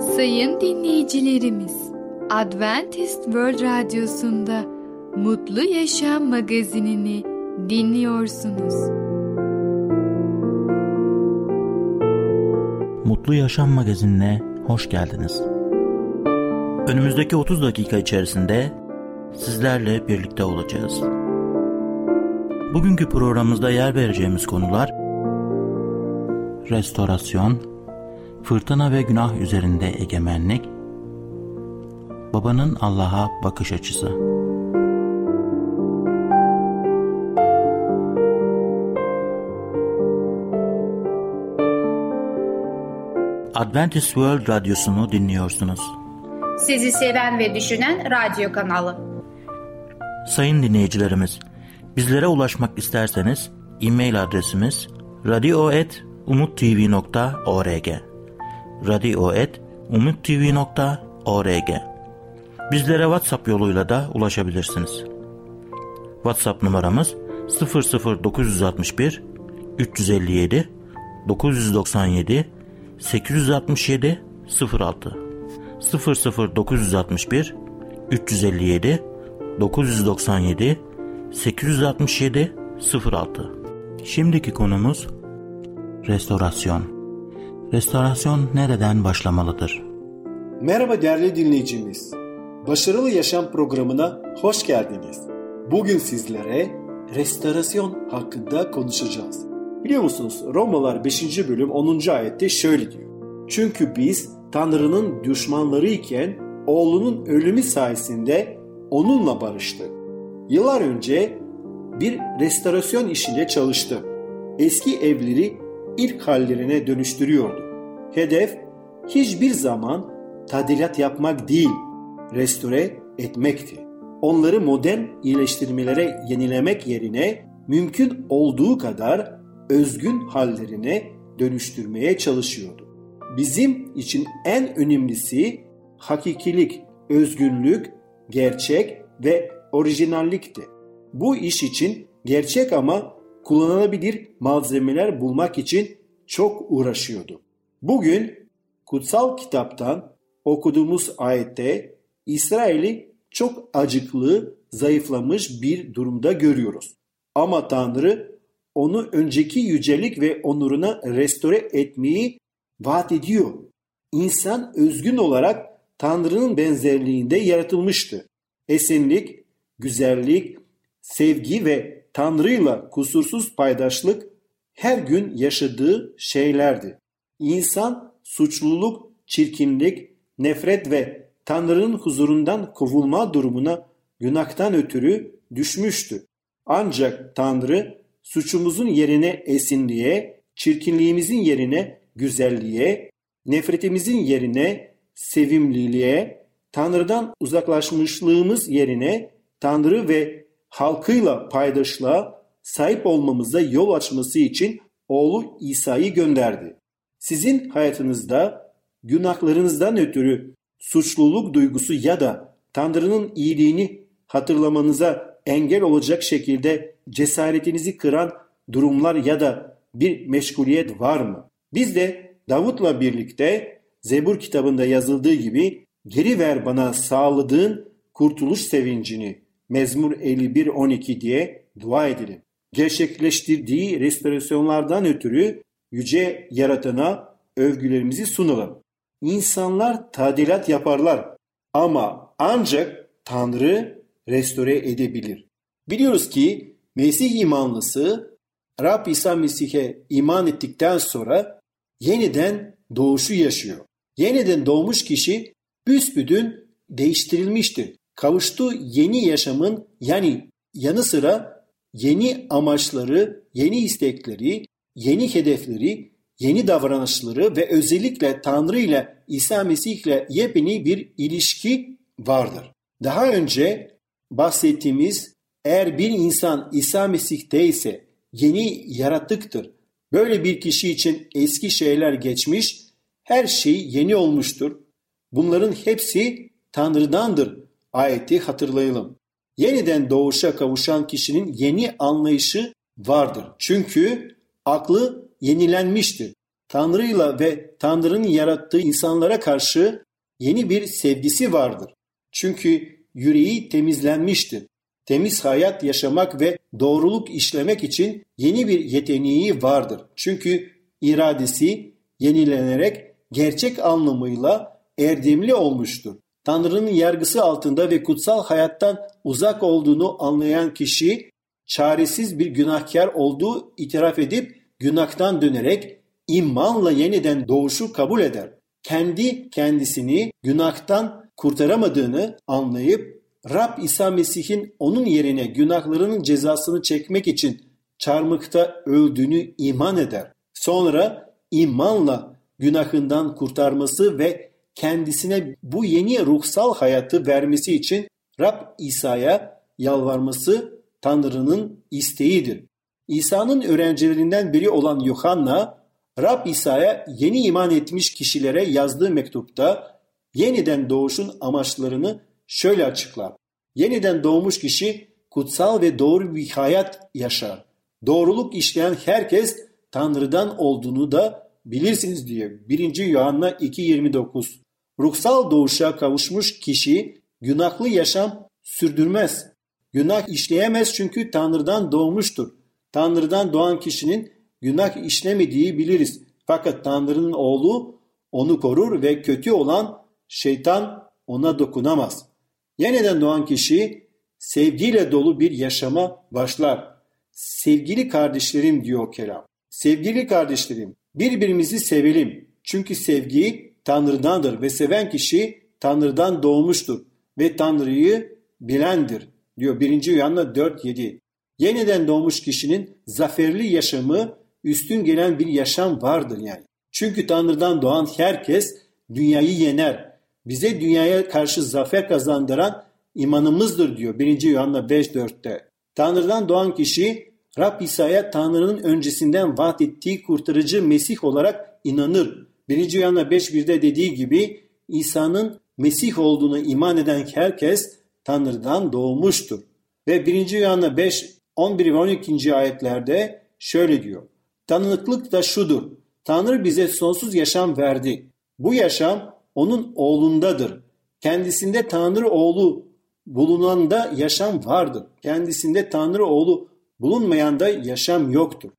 Sayın dinleyicilerimiz, Adventist World Radyosu'nda Mutlu Yaşam magazinini dinliyorsunuz. Mutlu Yaşam magazinine hoş geldiniz. Önümüzdeki 30 dakika içerisinde sizlerle birlikte olacağız. Bugünkü programımızda yer vereceğimiz konular restorasyon, fırtına ve günah üzerinde egemenlik, babanın Allah'a bakış açısı. Adventist World Radyosu'nu dinliyorsunuz. Sizi seven ve düşünen radyo kanalı. Sayın dinleyicilerimiz, bizlere ulaşmak isterseniz e-mail adresimiz radio.umutv.org radio.umutv.org Bizlere WhatsApp yoluyla da ulaşabilirsiniz. WhatsApp numaramız 00961 357 997 867 06 00961 357 997 867 06 Şimdiki konumuz restorasyon. Restorasyon nereden başlamalıdır? Merhaba değerli dinleyicimiz. Başarılı Yaşam programına hoş geldiniz. Bugün sizlere restorasyon hakkında konuşacağız. Biliyor musunuz Romalar 5. bölüm 10. ayette şöyle diyor. Çünkü biz Tanrı'nın düşmanları iken oğlunun ölümü sayesinde onunla barıştık. Yıllar önce bir restorasyon işinde çalıştım. Eski evleri ilk hallerine dönüştürüyordu. Hedef hiçbir zaman tadilat yapmak değil, restore etmekti. Onları modern iyileştirmelere yenilemek yerine mümkün olduğu kadar özgün hallerine dönüştürmeye çalışıyordu. Bizim için en önemlisi hakikilik, özgünlük, gerçek ve orijinallikti. Bu iş için gerçek ama kullanılabilir malzemeler bulmak için çok uğraşıyordu. Bugün kutsal kitaptan okuduğumuz ayette İsrail'i çok acıklı, zayıflamış bir durumda görüyoruz. Ama Tanrı onu önceki yücelik ve onuruna restore etmeyi vaat ediyor. İnsan özgün olarak Tanrı'nın benzerliğinde yaratılmıştı. Esenlik, güzellik, sevgi ve Tanrı'yla kusursuz paydaşlık her gün yaşadığı şeylerdi. İnsan suçluluk, çirkinlik, nefret ve Tanrı'nın huzurundan kovulma durumuna günahtan ötürü düşmüştü. Ancak Tanrı suçumuzun yerine esinliğe, çirkinliğimizin yerine güzelliğe, nefretimizin yerine sevimliliğe, Tanrı'dan uzaklaşmışlığımız yerine Tanrı ve halkıyla paydaşlığa sahip olmamıza yol açması için oğlu İsa'yı gönderdi. Sizin hayatınızda günahlarınızdan ötürü suçluluk duygusu ya da Tanrı'nın iyiliğini hatırlamanıza engel olacak şekilde cesaretinizi kıran durumlar ya da bir meşguliyet var mı? Biz de Davut'la birlikte Zebur kitabında yazıldığı gibi geri ver bana sağladığın kurtuluş sevincini Mezmur 51-12 diye dua edelim. Gerçekleştirdiği restorasyonlardan ötürü yüce yaratana övgülerimizi sunalım. İnsanlar tadilat yaparlar ama ancak Tanrı restore edebilir. Biliyoruz ki Mesih imanlısı Rab İsa Mesih'e iman ettikten sonra yeniden doğuşu yaşıyor. Yeniden doğmuş kişi büsbüdün değiştirilmiştir. Kavuştuğu yeni yaşamın yani yanı sıra yeni amaçları, yeni istekleri, yeni hedefleri, yeni davranışları ve özellikle Tanrı ile İsa Mesih ile yepyeni bir ilişki vardır. Daha önce bahsettiğimiz eğer bir insan İsa Mesih'te ise yeni yaratıktır. Böyle bir kişi için eski şeyler geçmiş, her şey yeni olmuştur. Bunların hepsi Tanrı'dandır. Ayeti hatırlayalım. Yeniden doğuşa kavuşan kişinin yeni anlayışı vardır. Çünkü aklı yenilenmiştir. Tanrı'yla ve Tanrı'nın yarattığı insanlara karşı yeni bir sevgisi vardır. Çünkü yüreği temizlenmiştir. Temiz hayat yaşamak ve doğruluk işlemek için yeni bir yeteneği vardır. Çünkü iradesi yenilenerek gerçek anlamıyla erdemli olmuştur. Tanrı'nın yargısı altında ve kutsal hayattan uzak olduğunu anlayan kişi çaresiz bir günahkar olduğu itiraf edip günahtan dönerek imanla yeniden doğuşu kabul eder. Kendi kendisini günahtan kurtaramadığını anlayıp Rab İsa Mesih'in onun yerine günahlarının cezasını çekmek için çarmıkta öldüğünü iman eder. Sonra imanla günahından kurtarması ve kendisine bu yeni ruhsal hayatı vermesi için Rab İsa'ya yalvarması Tanrı'nın isteğidir. İsa'nın öğrencilerinden biri olan Yuhanna, Rab İsa'ya yeni iman etmiş kişilere yazdığı mektupta yeniden doğuşun amaçlarını şöyle açıklar. Yeniden doğmuş kişi kutsal ve doğru bir hayat yaşar. Doğruluk işleyen herkes Tanrı'dan olduğunu da bilirsiniz diye 1. Yuhanna 2.29. Ruhsal doğuşa kavuşmuş kişi günahlı yaşam sürdürmez. Günah işleyemez çünkü Tanrı'dan doğmuştur. Tanrı'dan doğan kişinin günah işlemediği biliriz. Fakat Tanrı'nın oğlu onu korur ve kötü olan şeytan ona dokunamaz. Yeniden doğan kişi sevgiyle dolu bir yaşama başlar. Sevgili kardeşlerim diyor kelam. Sevgili kardeşlerim birbirimizi sevelim. Çünkü sevgi Tanrı'dandır ve seven kişi Tanrı'dan doğmuştur ve Tanrı'yı bilendir diyor 1. Yuhanna 4.7. Yeniden doğmuş kişinin zaferli yaşamı üstün gelen bir yaşam vardır yani. Çünkü Tanrı'dan doğan herkes dünyayı yener. Bize dünyaya karşı zafer kazandıran imanımızdır diyor 1. Yuhanna 5.4'te. Tanrı'dan doğan kişi Rab İsa'ya Tanrı'nın öncesinden vaat ettiği kurtarıcı Mesih olarak inanır. 1. Yuhanna 5.1'de dediği gibi İsa'nın Mesih olduğuna iman eden herkes Tanrı'dan doğmuştur. Ve 1. Yuhanna 5, 11 ve 12. ayetlerde şöyle diyor. Tanıklık da şudur. Tanrı bize sonsuz yaşam verdi. Bu yaşam onun oğlundadır. Kendisinde Tanrı oğlu bulunanda yaşam vardır. Kendisinde Tanrı oğlu bulunmayanda yaşam yoktur.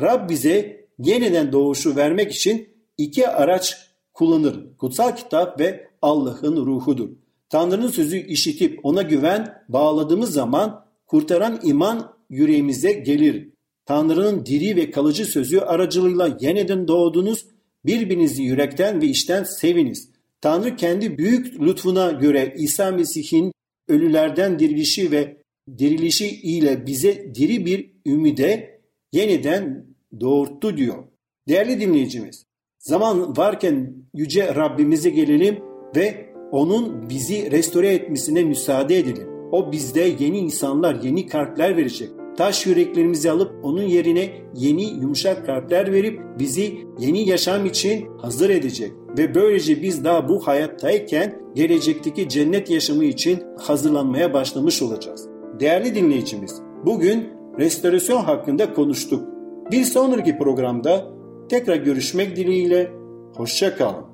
Rab bize yeniden doğuşu vermek için iki araç kullanır. Kutsal kitap ve Allah'ın ruhudur. Tanrı'nın sözü işitip ona güven bağladığımız zaman kurtaran iman yüreğimize gelir. Tanrı'nın diri ve kalıcı sözü aracılığıyla yeniden doğdunuz, birbirinizi yürekten ve içten seviniz. Tanrı kendi büyük lütfuna göre İsa Mesih'in ölülerden dirilişi ve dirilişi ile bize diri bir ümide yeniden doğurttu diyor. Değerli dinleyicimiz, zaman varken yüce Rabbimize gelelim ve onun bizi restore etmesine müsaade edelim. O bizde yeni insanlar, yeni kalpler verecek. Taş yüreklerimizi alıp onun yerine yeni yumuşak kalpler verip bizi yeni yaşam için hazır edecek. Ve böylece biz daha bu hayattayken gelecekteki cennet yaşamı için hazırlanmaya başlamış olacağız. Değerli dinleyicimiz, bugün restorasyon hakkında konuştuk. Bir sonraki programda tekrar görüşmek dileğiyle, hoşça kalın.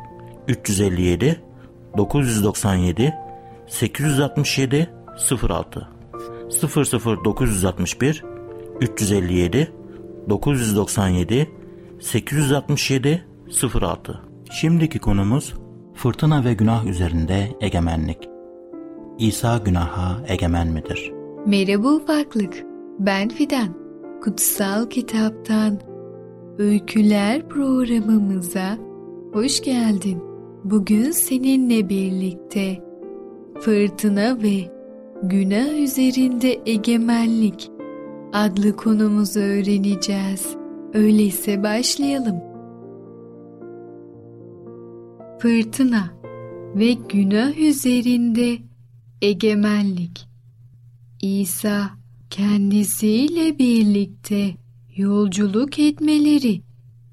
357 997 867 06 00 961 357 997 867 06 Şimdiki konumuz fırtına ve günah üzerinde egemenlik. İsa günaha egemen midir? Merhaba ufaklık. Ben Fidan. Kutsal Kitaptan Öyküler programımıza hoş geldin. Bugün seninle birlikte fırtına ve günah üzerinde egemenlik adlı konumuzu öğreneceğiz. Öyleyse başlayalım. fırtına ve günah üzerinde egemenlik. İsa kendisiyle birlikte yolculuk etmeleri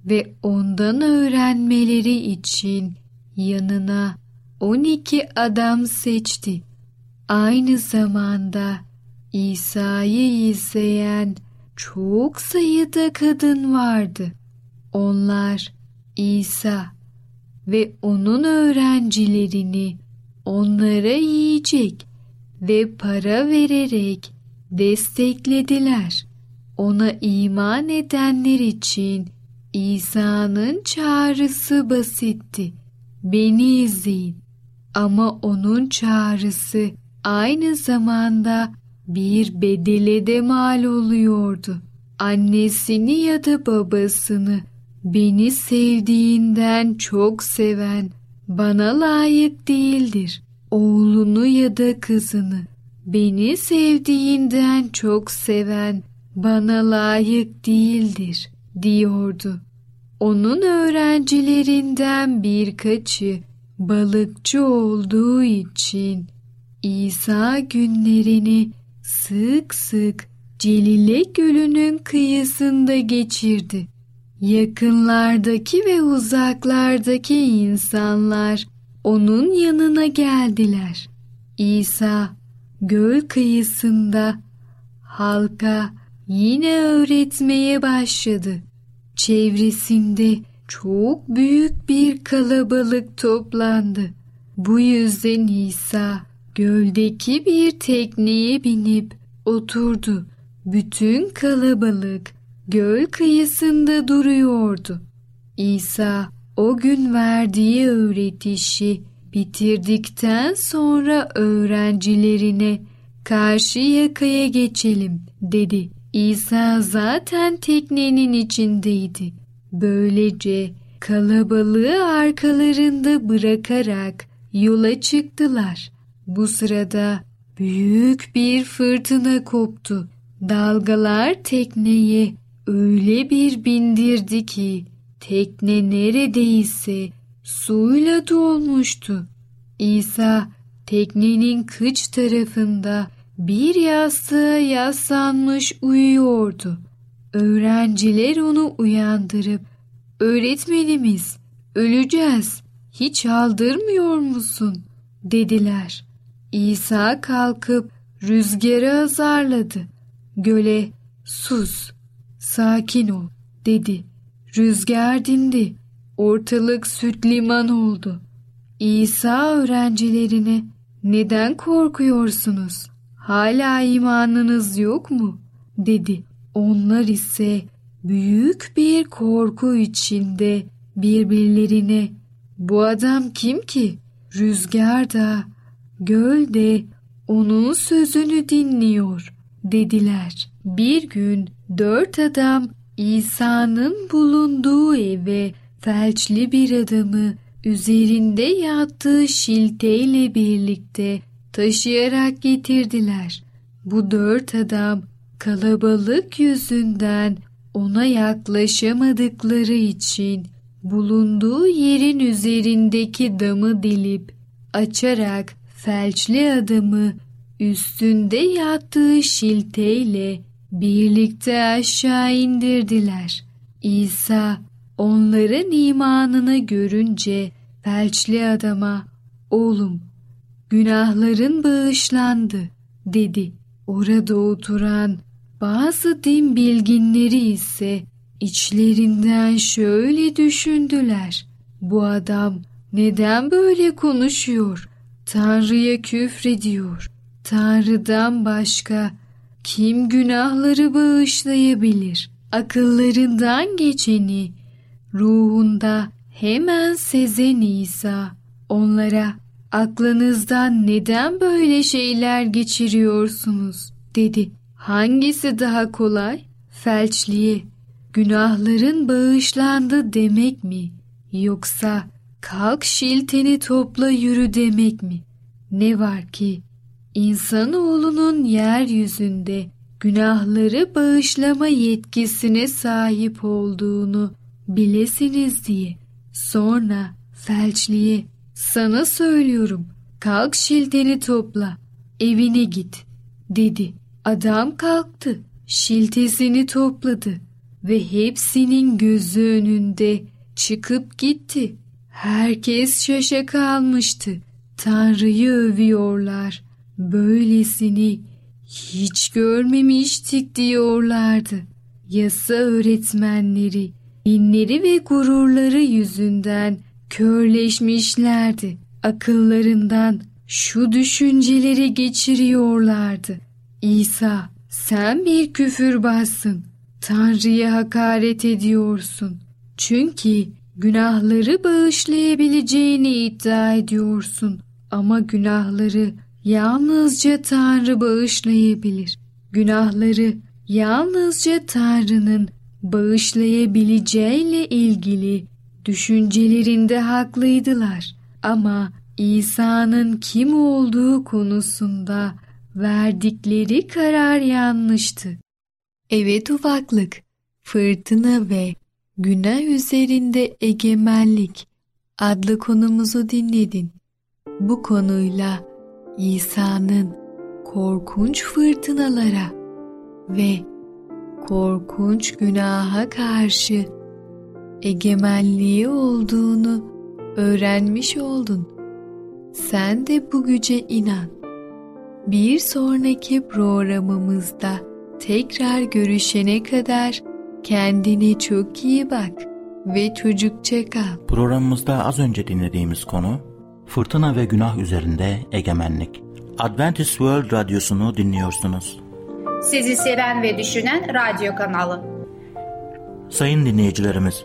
ve ondan öğrenmeleri için yanına 12 adam seçti. Aynı zamanda İsa'yı izleyen çok sayıda kadın vardı. Onlar İsa ve onun öğrencilerini onlara yiyecek ve para vererek desteklediler. Ona iman edenler için İsa'nın çağrısı basitti. Beni izleyin. Ama onun çağrısı aynı zamanda bir bedele de mal oluyordu. Annesini ya da babasını beni sevdiğinden çok seven bana layık değildir. Oğlunu ya da kızını beni sevdiğinden çok seven bana layık değildir diyordu. Onun öğrencilerinden birkaçı balıkçı olduğu için İsa günlerini sık sık Celile Gölü'nün kıyısında geçirdi. Yakınlardaki ve uzaklardaki insanlar onun yanına geldiler. İsa göl kıyısında halka yine öğretmeye başladı. Çevresinde çok büyük bir kalabalık toplandı. Bu yüzden İsa göldeki bir tekneye binip oturdu. Bütün kalabalık göl kıyısında duruyordu. İsa o gün verdiği öğretişi bitirdikten sonra öğrencilerine karşı yakaya geçelim dedi. İsa zaten teknenin içindeydi. Böylece kalabalığı arkalarında bırakarak yola çıktılar. Bu sırada büyük bir fırtına koptu. Dalgalar tekneyi öyle bir bindirdi ki tekne neredeyse suyla dolmuştu. İsa teknenin kıç tarafında bir yastığa yaslanmış uyuyordu. Öğrenciler onu uyandırıp öğretmenimiz öleceğiz hiç aldırmıyor musun dediler. İsa kalkıp rüzgarı azarladı. Göle sus sakin ol dedi. Rüzgar dindi. Ortalık süt liman oldu. İsa öğrencilerine neden korkuyorsunuz? Hala imanınız yok mu? dedi. Onlar ise büyük bir korku içinde birbirlerine bu adam kim ki? Rüzgar da, göl de onun sözünü dinliyor dediler. Bir gün dört adam İsa'nın bulunduğu eve felçli bir adamı üzerinde yattığı şilteyle birlikte taşıyarak getirdiler. Bu dört adam kalabalık yüzünden ona yaklaşamadıkları için bulunduğu yerin üzerindeki damı delip açarak felçli adamı üstünde yattığı şilteyle birlikte aşağı indirdiler. İsa onların imanını görünce felçli adama oğlum günahların bağışlandı dedi. Orada oturan bazı din bilginleri ise içlerinden şöyle düşündüler. Bu adam neden böyle konuşuyor? Tanrı'ya küfrediyor. Tanrı'dan başka kim günahları bağışlayabilir? Akıllarından geçeni ruhunda hemen sezen İsa onlara aklınızdan neden böyle şeyler geçiriyorsunuz dedi. Hangisi daha kolay? Felçliye günahların bağışlandı demek mi? Yoksa kalk şilteni topla yürü demek mi? Ne var ki insanoğlunun yeryüzünde günahları bağışlama yetkisine sahip olduğunu bilesiniz diye. Sonra felçliye sana söylüyorum kalk şilteni topla evine git dedi. Adam kalktı şiltesini topladı ve hepsinin gözü önünde çıkıp gitti. Herkes şaşa kalmıştı. Tanrı'yı övüyorlar. Böylesini hiç görmemiştik diyorlardı. Yasa öğretmenleri, dinleri ve gururları yüzünden körleşmişlerdi. Akıllarından şu düşünceleri geçiriyorlardı. İsa sen bir küfürbazsın. Tanrı'ya hakaret ediyorsun. Çünkü günahları bağışlayabileceğini iddia ediyorsun. Ama günahları yalnızca Tanrı bağışlayabilir. Günahları yalnızca Tanrı'nın bağışlayabileceğiyle ilgili düşüncelerinde haklıydılar. Ama İsa'nın kim olduğu konusunda verdikleri karar yanlıştı. Evet ufaklık, fırtına ve günah üzerinde egemenlik adlı konumuzu dinledin. Bu konuyla İsa'nın korkunç fırtınalara ve korkunç günaha karşı egemenliği olduğunu öğrenmiş oldun. Sen de bu güce inan. Bir sonraki programımızda tekrar görüşene kadar kendine çok iyi bak ve çocukça kal. Programımızda az önce dinlediğimiz konu Fırtına ve Günah üzerinde egemenlik. Adventist World Radyosu'nu dinliyorsunuz. Sizi seven ve düşünen radyo kanalı. Sayın dinleyicilerimiz,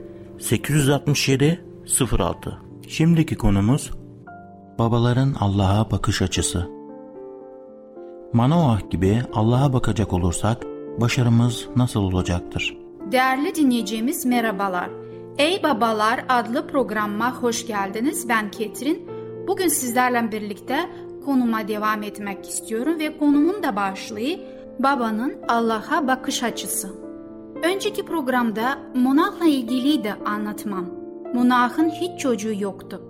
867 06 Şimdiki konumuz babaların Allah'a bakış açısı. Manoah gibi Allah'a bakacak olursak başarımız nasıl olacaktır? Değerli dinleyicimiz merhabalar. Ey Babalar adlı programıma hoş geldiniz. Ben Ketrin. Bugün sizlerle birlikte konuma devam etmek istiyorum ve konumun da başlığı babanın Allah'a bakış açısı. Önceki programda Monah'la ilgili de anlatmam. Monah'ın hiç çocuğu yoktu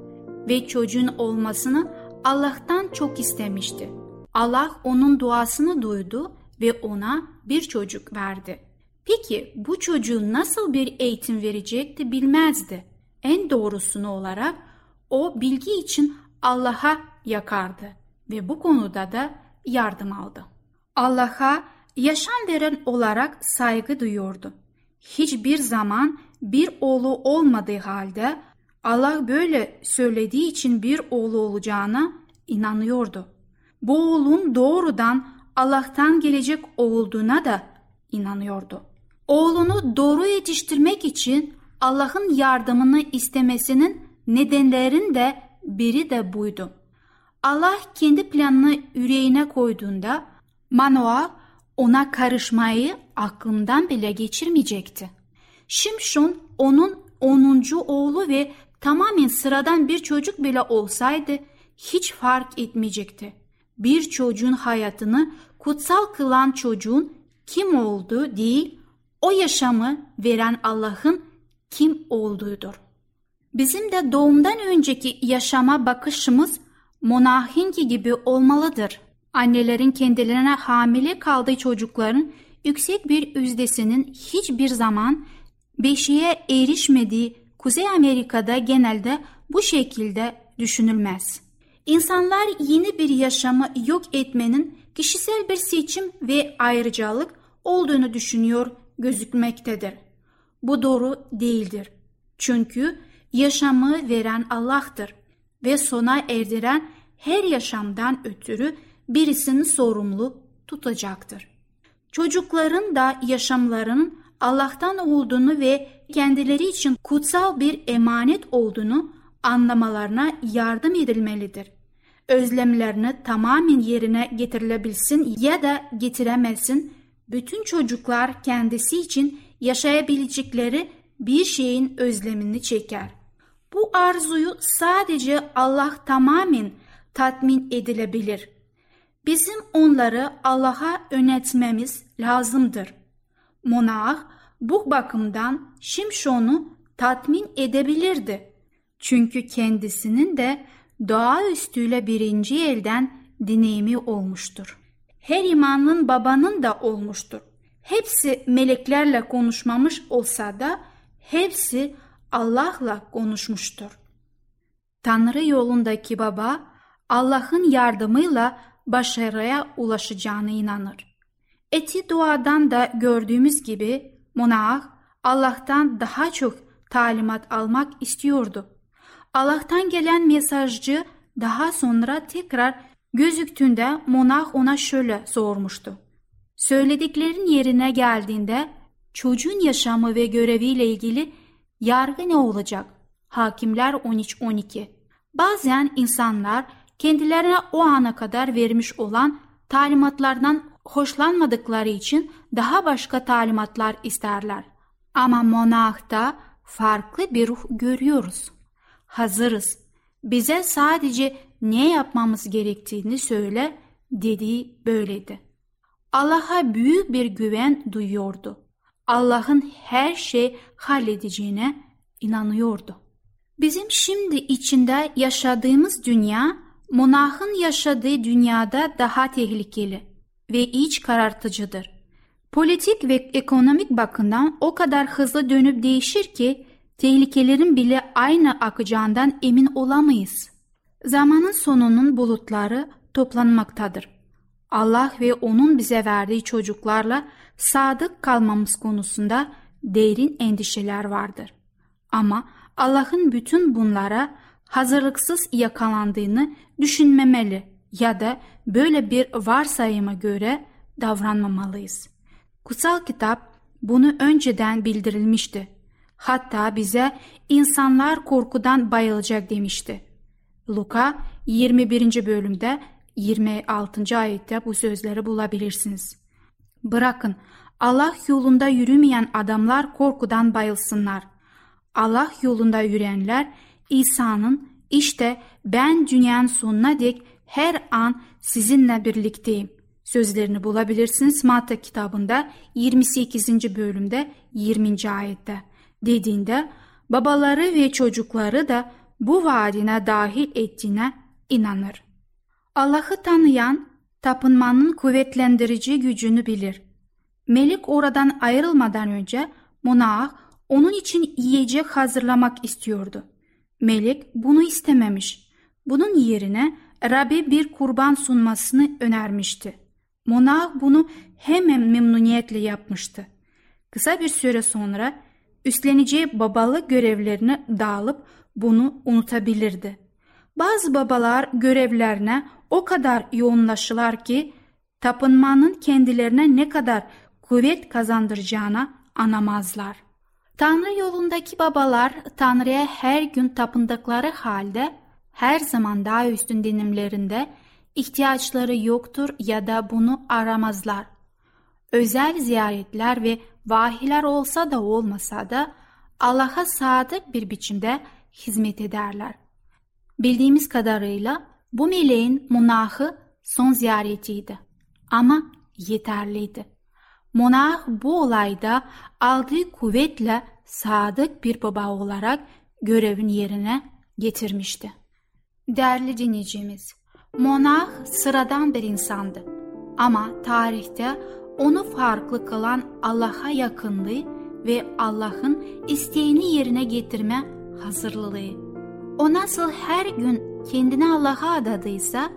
ve çocuğun olmasını Allah'tan çok istemişti. Allah onun duasını duydu ve ona bir çocuk verdi. Peki bu çocuğun nasıl bir eğitim verecekti bilmezdi. En doğrusunu olarak o bilgi için Allah'a yakardı ve bu konuda da yardım aldı. Allah'a yaşam veren olarak saygı duyuyordu. Hiçbir zaman bir oğlu olmadığı halde Allah böyle söylediği için bir oğlu olacağına inanıyordu. Bu oğlun doğrudan Allah'tan gelecek olduğuna da inanıyordu. Oğlunu doğru yetiştirmek için Allah'ın yardımını istemesinin nedenlerin biri de buydu. Allah kendi planını yüreğine koyduğunda Manoah ona karışmayı aklından bile geçirmeyecekti. Şimşon onun 10. oğlu ve tamamen sıradan bir çocuk bile olsaydı hiç fark etmeyecekti. Bir çocuğun hayatını kutsal kılan çocuğun kim olduğu değil, o yaşamı veren Allah'ın kim olduğudur. Bizim de doğumdan önceki yaşama bakışımız Monahinki gibi olmalıdır. Annelerin kendilerine hamile kaldığı çocukların yüksek bir yüzdesinin hiçbir zaman beşiğe erişmediği Kuzey Amerika'da genelde bu şekilde düşünülmez. İnsanlar yeni bir yaşamı yok etmenin kişisel bir seçim ve ayrıcalık olduğunu düşünüyor gözükmektedir. Bu doğru değildir. Çünkü yaşamı veren Allah'tır ve sona erdiren her yaşamdan ötürü birisini sorumlu tutacaktır. Çocukların da yaşamlarının Allah'tan olduğunu ve kendileri için kutsal bir emanet olduğunu anlamalarına yardım edilmelidir. Özlemlerini tamamen yerine getirilebilsin ya da getiremezsin, bütün çocuklar kendisi için yaşayabilecekleri bir şeyin özlemini çeker. Bu arzuyu sadece Allah tamamen tatmin edilebilir. Bizim onları Allah'a yönetmemiz lazımdır. Monah bu bakımdan Şimşon'u tatmin edebilirdi. Çünkü kendisinin de doğaüstüyle birinci elden deneyimi olmuştur. Her imanın babanın da olmuştur. Hepsi meleklerle konuşmamış olsa da hepsi Allah'la konuşmuştur. Tanrı yolundaki baba Allah'ın yardımıyla başarıya ulaşacağına inanır. Eti duadan da gördüğümüz gibi Monah Allah'tan daha çok talimat almak istiyordu. Allah'tan gelen mesajcı daha sonra tekrar gözüktüğünde Monah ona şöyle sormuştu. Söylediklerin yerine geldiğinde çocuğun yaşamı ve göreviyle ilgili yargı ne olacak? Hakimler 13-12 Bazen insanlar kendilerine o ana kadar vermiş olan talimatlardan hoşlanmadıkları için daha başka talimatlar isterler. Ama monahta farklı bir ruh görüyoruz. Hazırız. Bize sadece ne yapmamız gerektiğini söyle dediği böyleydi. Allah'a büyük bir güven duyuyordu. Allah'ın her şey halledeceğine inanıyordu. Bizim şimdi içinde yaşadığımız dünya, monahın yaşadığı dünyada daha tehlikeli ve iç karartıcıdır. Politik ve ekonomik bakımdan o kadar hızlı dönüp değişir ki tehlikelerin bile aynı akacağından emin olamayız. Zamanın sonunun bulutları toplanmaktadır. Allah ve onun bize verdiği çocuklarla sadık kalmamız konusunda derin endişeler vardır. Ama Allah'ın bütün bunlara hazırlıksız yakalandığını düşünmemeli ya da böyle bir varsayıma göre davranmamalıyız. Kutsal kitap bunu önceden bildirilmişti. Hatta bize insanlar korkudan bayılacak demişti. Luka 21. bölümde 26. ayette bu sözleri bulabilirsiniz. Bırakın Allah yolunda yürümeyen adamlar korkudan bayılsınlar. Allah yolunda yürüyenler İsa'nın işte ben dünyanın sonuna dek her an sizinle birlikteyim sözlerini bulabilirsiniz Matta kitabında 28. bölümde 20. ayette dediğinde babaları ve çocukları da bu vaadine dahil ettiğine inanır. Allah'ı tanıyan tapınmanın kuvvetlendirici gücünü bilir. Melik oradan ayrılmadan önce Monah onun için yiyecek hazırlamak istiyordu. Melik bunu istememiş. Bunun yerine Rabbi bir kurban sunmasını önermişti. Monah bunu hemen memnuniyetle yapmıştı. Kısa bir süre sonra üstleneceği babalık görevlerini dağılıp bunu unutabilirdi. Bazı babalar görevlerine o kadar yoğunlaşırlar ki tapınmanın kendilerine ne kadar kuvvet kazandıracağına anamazlar. Tanrı yolundaki babalar Tanrı'ya her gün tapındıkları halde her zaman daha üstün dinimlerinde ihtiyaçları yoktur ya da bunu aramazlar. Özel ziyaretler ve vahiler olsa da olmasa da Allah'a sadık bir biçimde hizmet ederler. Bildiğimiz kadarıyla bu meleğin monahı son ziyaretiydi ama yeterliydi. Monah bu olayda aldığı kuvvetle sadık bir baba olarak görevin yerine getirmişti. Değerli dinleyicimiz, Monah sıradan bir insandı ama tarihte onu farklı kılan Allah'a yakınlığı ve Allah'ın isteğini yerine getirme hazırlığı. O nasıl her gün kendini Allah'a adadıysa,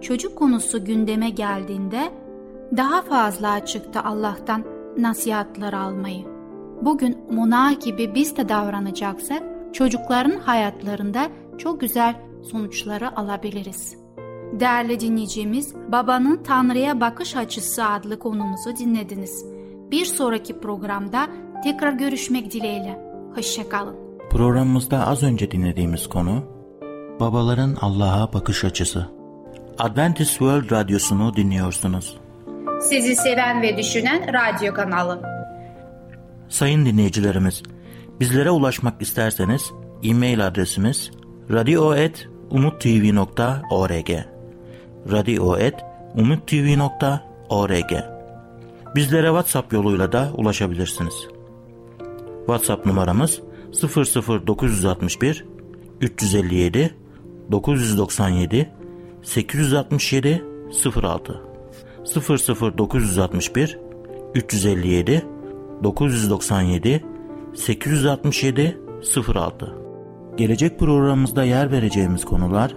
çocuk konusu gündeme geldiğinde daha fazla açıktı Allah'tan nasihatler almayı. Bugün Munah gibi biz de davranacaksak, çocukların hayatlarında çok güzel sonuçları alabiliriz. Değerli dinleyicimiz, Babanın Tanrı'ya Bakış Açısı adlı konumuzu dinlediniz. Bir sonraki programda tekrar görüşmek dileğiyle. Hoşçakalın. Programımızda az önce dinlediğimiz konu Babaların Allah'a bakış açısı. Adventist World Radyosu'nu dinliyorsunuz. Sizi seven ve düşünen radyo kanalı. Sayın dinleyicilerimiz, bizlere ulaşmak isterseniz e-mail adresimiz radio.umutv.org radio.umutv.org Bizlere WhatsApp yoluyla da ulaşabilirsiniz. WhatsApp numaramız 00961 357 997 867 06 00961 357 997 867 06 Gelecek programımızda yer vereceğimiz konular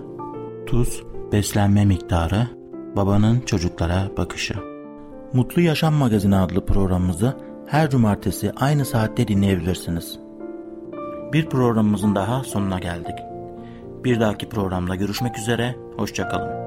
tuz, beslenme miktarı, babanın çocuklara bakışı. Mutlu Yaşam Magazini adlı programımızı her cumartesi aynı saatte dinleyebilirsiniz. Bir programımızın daha sonuna geldik. Bir dahaki programda görüşmek üzere, hoşçakalın.